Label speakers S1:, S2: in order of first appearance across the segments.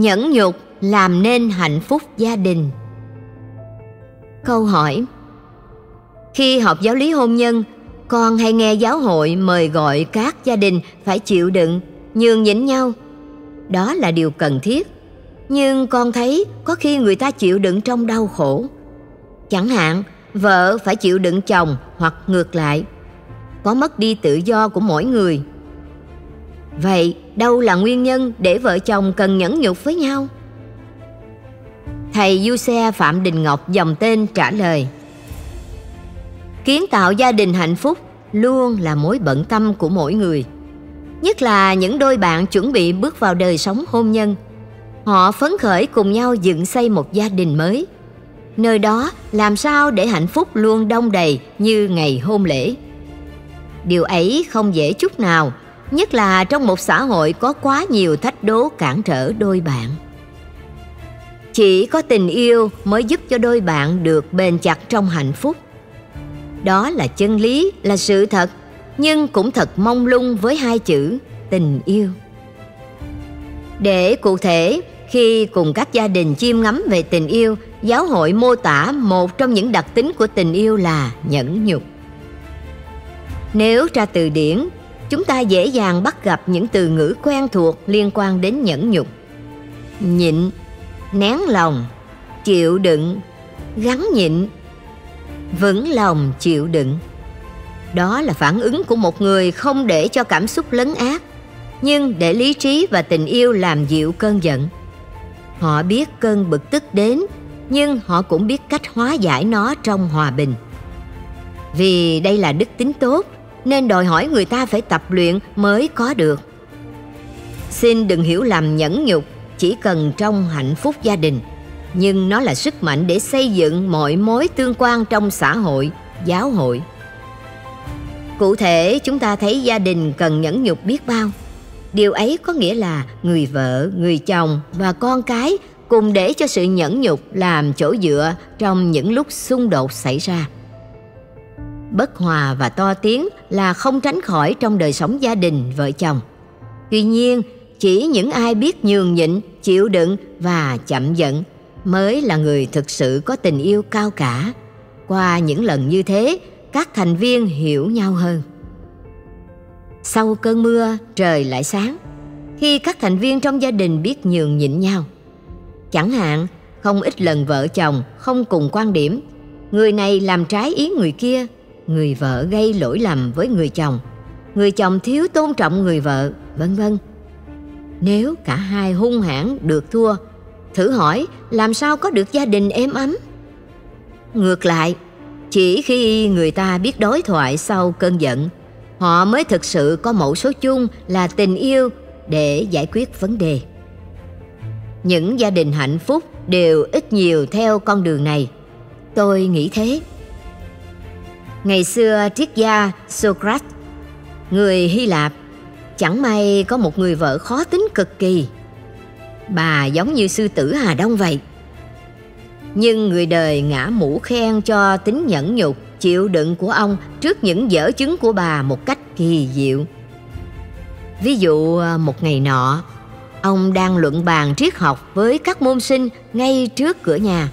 S1: nhẫn nhục làm nên hạnh phúc gia đình. Câu hỏi, khi học giáo lý hôn nhân, con hay nghe giáo hội mời gọi các gia đình phải chịu đựng, nhường nhịn nhau? Đó là điều cần thiết. Nhưng con thấy có khi người ta chịu đựng trong đau khổ. Chẳng hạn, vợ phải chịu đựng chồng hoặc ngược lại. Có mất đi tự do của mỗi người vậy đâu là nguyên nhân để vợ chồng cần nhẫn nhục với nhau? Thầy du xe phạm đình ngọc dòng tên trả lời. Kiến tạo gia đình hạnh phúc luôn là mối bận tâm của mỗi người, nhất là những đôi bạn chuẩn bị bước vào đời sống hôn nhân. Họ phấn khởi cùng nhau dựng xây một gia đình mới. Nơi đó làm sao để hạnh phúc luôn đông đầy như ngày hôn lễ? Điều ấy không dễ chút nào nhất là trong một xã hội có quá nhiều thách đố cản trở đôi bạn. Chỉ có tình yêu mới giúp cho đôi bạn được bền chặt trong hạnh phúc. Đó là chân lý, là sự thật, nhưng cũng thật mong lung với hai chữ, tình yêu. Để cụ thể, khi cùng các gia đình chiêm ngắm về tình yêu, giáo hội mô tả một trong những đặc tính của tình yêu là nhẫn nhục. Nếu tra từ điển chúng ta dễ dàng bắt gặp những từ ngữ quen thuộc liên quan đến nhẫn nhục. Nhịn, nén lòng, chịu đựng, gắn nhịn, vững lòng, chịu đựng. Đó là phản ứng của một người không để cho cảm xúc lấn át, nhưng để lý trí và tình yêu làm dịu cơn giận. Họ biết cơn bực tức đến, nhưng họ cũng biết cách hóa giải nó trong hòa bình. Vì đây là đức tính tốt nên đòi hỏi người ta phải tập luyện mới có được. Xin đừng hiểu lầm nhẫn nhục, chỉ cần trong hạnh phúc gia đình. Nhưng nó là sức mạnh để xây dựng mọi mối tương quan trong xã hội, giáo hội. Cụ thể, chúng ta thấy gia đình cần nhẫn nhục biết bao. Điều ấy có nghĩa là người vợ, người chồng và con cái cùng để cho sự nhẫn nhục làm chỗ dựa trong những lúc xung đột xảy ra bất hòa và to tiếng là không tránh khỏi trong đời sống gia đình, vợ chồng. Tuy nhiên, chỉ những ai biết nhường nhịn, chịu đựng và chậm giận mới là người thực sự có tình yêu cao cả. Qua những lần như thế, các thành viên hiểu nhau hơn. Sau cơn mưa, trời lại sáng. Khi các thành viên trong gia đình biết nhường nhịn nhau, chẳng hạn, không ít lần vợ chồng không cùng quan điểm, người này làm trái ý người kia người vợ gây lỗi lầm với người chồng. Người chồng thiếu tôn trọng người vợ, vân vân. Nếu cả hai hung hãn được thua, thử hỏi làm sao có được gia đình êm ấm? Ngược lại, chỉ khi người ta biết đối thoại sau cơn giận, họ mới thực sự có mẫu số chung là tình yêu để giải quyết vấn đề. Những gia đình hạnh phúc đều ít nhiều theo con đường này. Tôi nghĩ thế ngày xưa triết gia socrates, người hy lạp, chẳng may có một người vợ khó tính cực kỳ. Bà giống như sư tử hà đông vậy. Nhưng người đời ngã mũ khen cho tính nhẫn nhục, chịu đựng của ông trước những dở chứng của bà một cách kỳ diệu. Ví dụ, một ngày nọ, ông đang luận bàn triết học với các môn sinh ngay trước cửa nhà.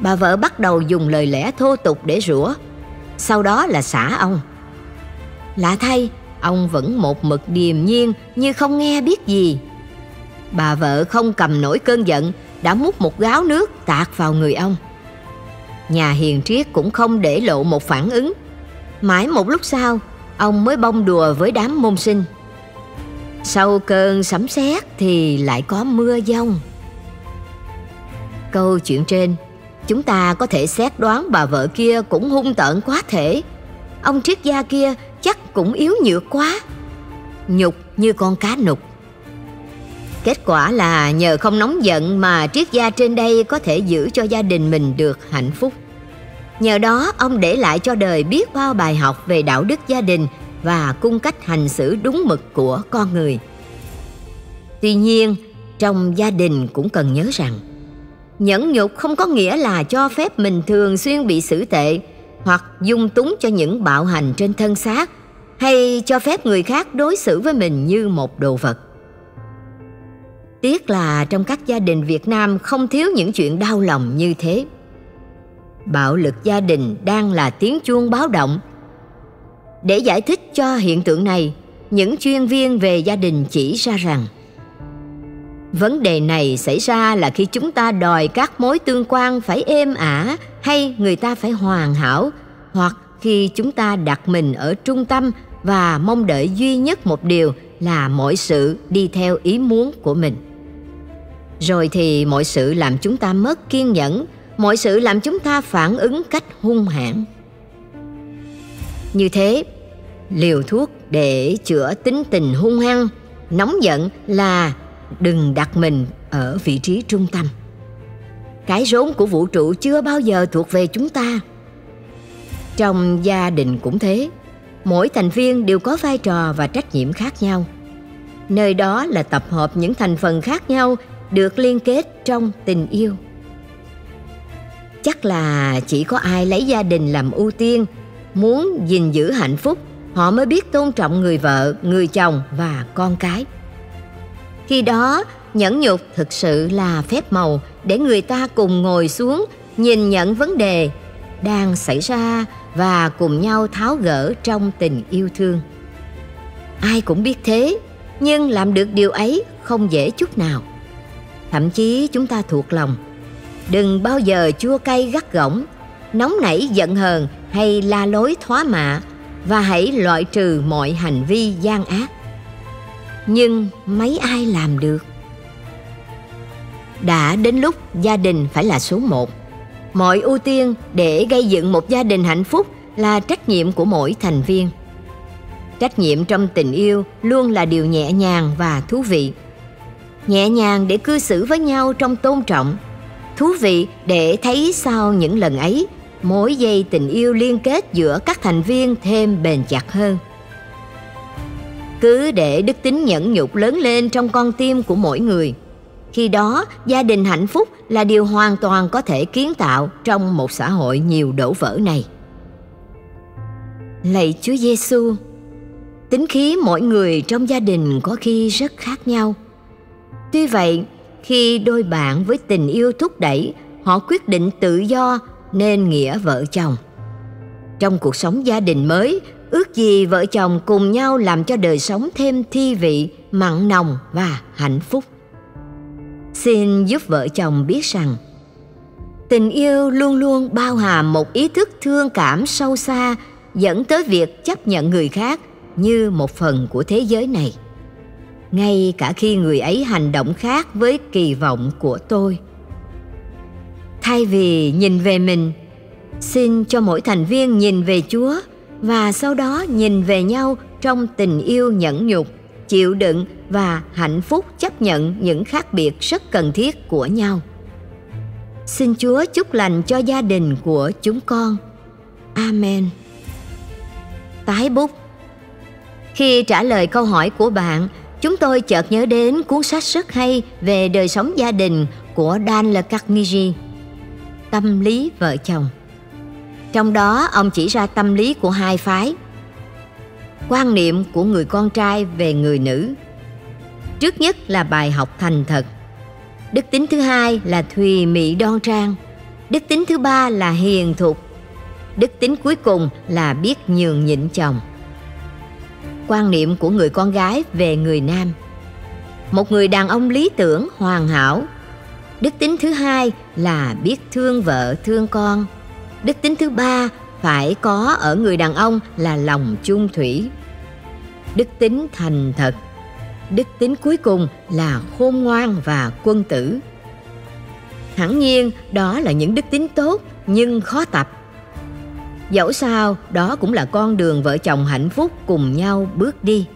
S1: Bà vợ bắt đầu dùng lời lẽ thô tục để rủa sau đó là xả ông. Lạ thay, ông vẫn một mực điềm nhiên như không nghe biết gì. Bà vợ không cầm nổi cơn giận, đã múc một gáo nước tạt vào người ông. Nhà hiền triết cũng không để lộ một phản ứng. Mãi một lúc sau, ông mới bông đùa với đám môn sinh. Sau cơn sấm sét thì lại có mưa giông. Câu chuyện trên chúng ta có thể xét đoán bà vợ kia cũng hung tợn quá thể. Ông triết gia kia chắc cũng yếu nhược quá. Nhục như con cá nục. Kết quả là nhờ không nóng giận mà triết gia trên đây có thể giữ cho gia đình mình được hạnh phúc. Nhờ đó, ông để lại cho đời biết bao bài học về đạo đức gia đình và cung cách hành xử đúng mực của con người. Tuy nhiên, trong gia đình cũng cần nhớ rằng nhẫn nhục không có nghĩa là cho phép mình thường xuyên bị xử tệ hoặc dung túng cho những bạo hành trên thân xác hay cho phép người khác đối xử với mình như một đồ vật Tiếc là trong các gia đình Việt Nam không thiếu những chuyện đau lòng như thế. Bạo lực gia đình đang là tiếng chuông báo động. Để giải thích cho hiện tượng này, những chuyên viên về gia đình chỉ ra rằng vấn đề này xảy ra là khi chúng ta đòi các mối tương quan phải êm ả hay người ta phải hoàn hảo, hoặc khi chúng ta đặt mình ở trung tâm và mong đợi duy nhất một điều là mọi sự đi theo ý muốn của mình. Rồi thì mọi sự làm chúng ta mất kiên nhẫn, mọi sự làm chúng ta phản ứng cách hung hãn. Như thế, liều thuốc để chữa tính tình hung hăng, nóng giận là đừng đặt mình ở vị trí trung tâm. Cái rốn của vũ trụ chưa bao giờ thuộc về chúng ta. Trong gia đình cũng thế, mỗi thành viên đều có vai trò và trách nhiệm khác nhau. Nơi đó là tập hợp những thành phần khác nhau được liên kết trong tình yêu. Chắc là chỉ có ai lấy gia đình làm ưu tiên, muốn gìn giữ hạnh phúc, họ mới biết tôn trọng người vợ, người chồng và con cái khi đó, nhẫn nhục thực sự là phép màu để người ta cùng ngồi xuống, nhìn nhận vấn đề đang xảy ra và cùng nhau tháo gỡ trong tình yêu thương. Ai cũng biết thế, nhưng làm được điều ấy không dễ chút nào. Thậm chí chúng ta thuộc lòng. Đừng bao giờ chua cay gắt gỏng, nóng nảy giận hờn hay la lối thóa mạ và hãy loại trừ mọi hành vi gian ác nhưng mấy ai làm được? Đã đến lúc gia đình phải là số một. Mọi ưu tiên để gây dựng một gia đình hạnh phúc là trách nhiệm của mỗi thành viên. Trách nhiệm trong tình yêu luôn là điều nhẹ nhàng và thú vị. Nhẹ nhàng để cư xử với nhau trong tôn trọng. Thú vị để thấy sau những lần ấy, mối dây tình yêu liên kết giữa các thành viên thêm bền chặt hơn cứ để đức tính nhẫn nhục lớn lên trong con tim của mỗi người. Khi đó, gia đình hạnh phúc là điều hoàn toàn có thể kiến tạo trong một xã hội nhiều đổ vỡ này. Lạy chúa giêsu tính khí mỗi người trong gia đình có khi rất khác nhau. Tuy vậy, khi đôi bạn với tình yêu thúc đẩy, họ quyết định tự do nên nghĩa vợ chồng. Trong cuộc sống gia đình mới ước gì vợ chồng cùng nhau làm cho đời sống thêm thi vị, mặn nồng và hạnh phúc. Xin giúp vợ chồng biết rằng, tình yêu luôn luôn bao hàm một ý thức thương cảm sâu xa, dẫn tới việc chấp nhận người khác như một phần của thế giới này. Ngay cả khi người ấy hành động khác với kỳ vọng của tôi. Thay vì nhìn về mình, xin cho mỗi thành viên nhìn về chúa và sau đó nhìn về nhau trong tình yêu nhẫn nhục, chịu đựng và hạnh phúc chấp nhận những khác biệt rất cần thiết của nhau. Xin chúa chúc lành cho gia đình của chúng con. Amen. Tái bút. Khi trả lời câu hỏi của bạn, chúng tôi chợt nhớ đến cuốn sách rất hay về đời sống gia đình của Dan Le Carnegie tâm lý vợ chồng trong đó, ông chỉ ra tâm lý của hai phái. Quan niệm của người con trai về người nữ. Trước nhất là bài học thành thật. Đức tính thứ hai là thùy mị đoan trang. Đức tính thứ ba là hiền thục. Đức tính cuối cùng là biết nhường nhịn chồng. Quan niệm của người con gái về người nam. Một người đàn ông lý tưởng, hoàn hảo. Đức tính thứ hai là biết thương vợ thương con đức tính thứ ba phải có ở người đàn ông là lòng chung thủy. Đức tính thành thật. Đức tính cuối cùng là khôn ngoan và quân tử. Hẳn nhiên, đó là những đức tính tốt nhưng khó tập. Dẫu sao, đó cũng là con đường vợ chồng hạnh phúc cùng nhau bước đi.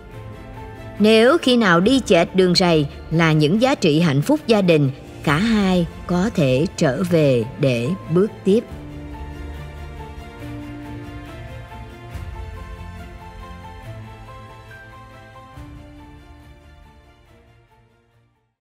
S1: Nếu khi nào đi chệch đường rầy là những giá trị hạnh phúc gia đình, cả hai có thể trở về để bước tiếp.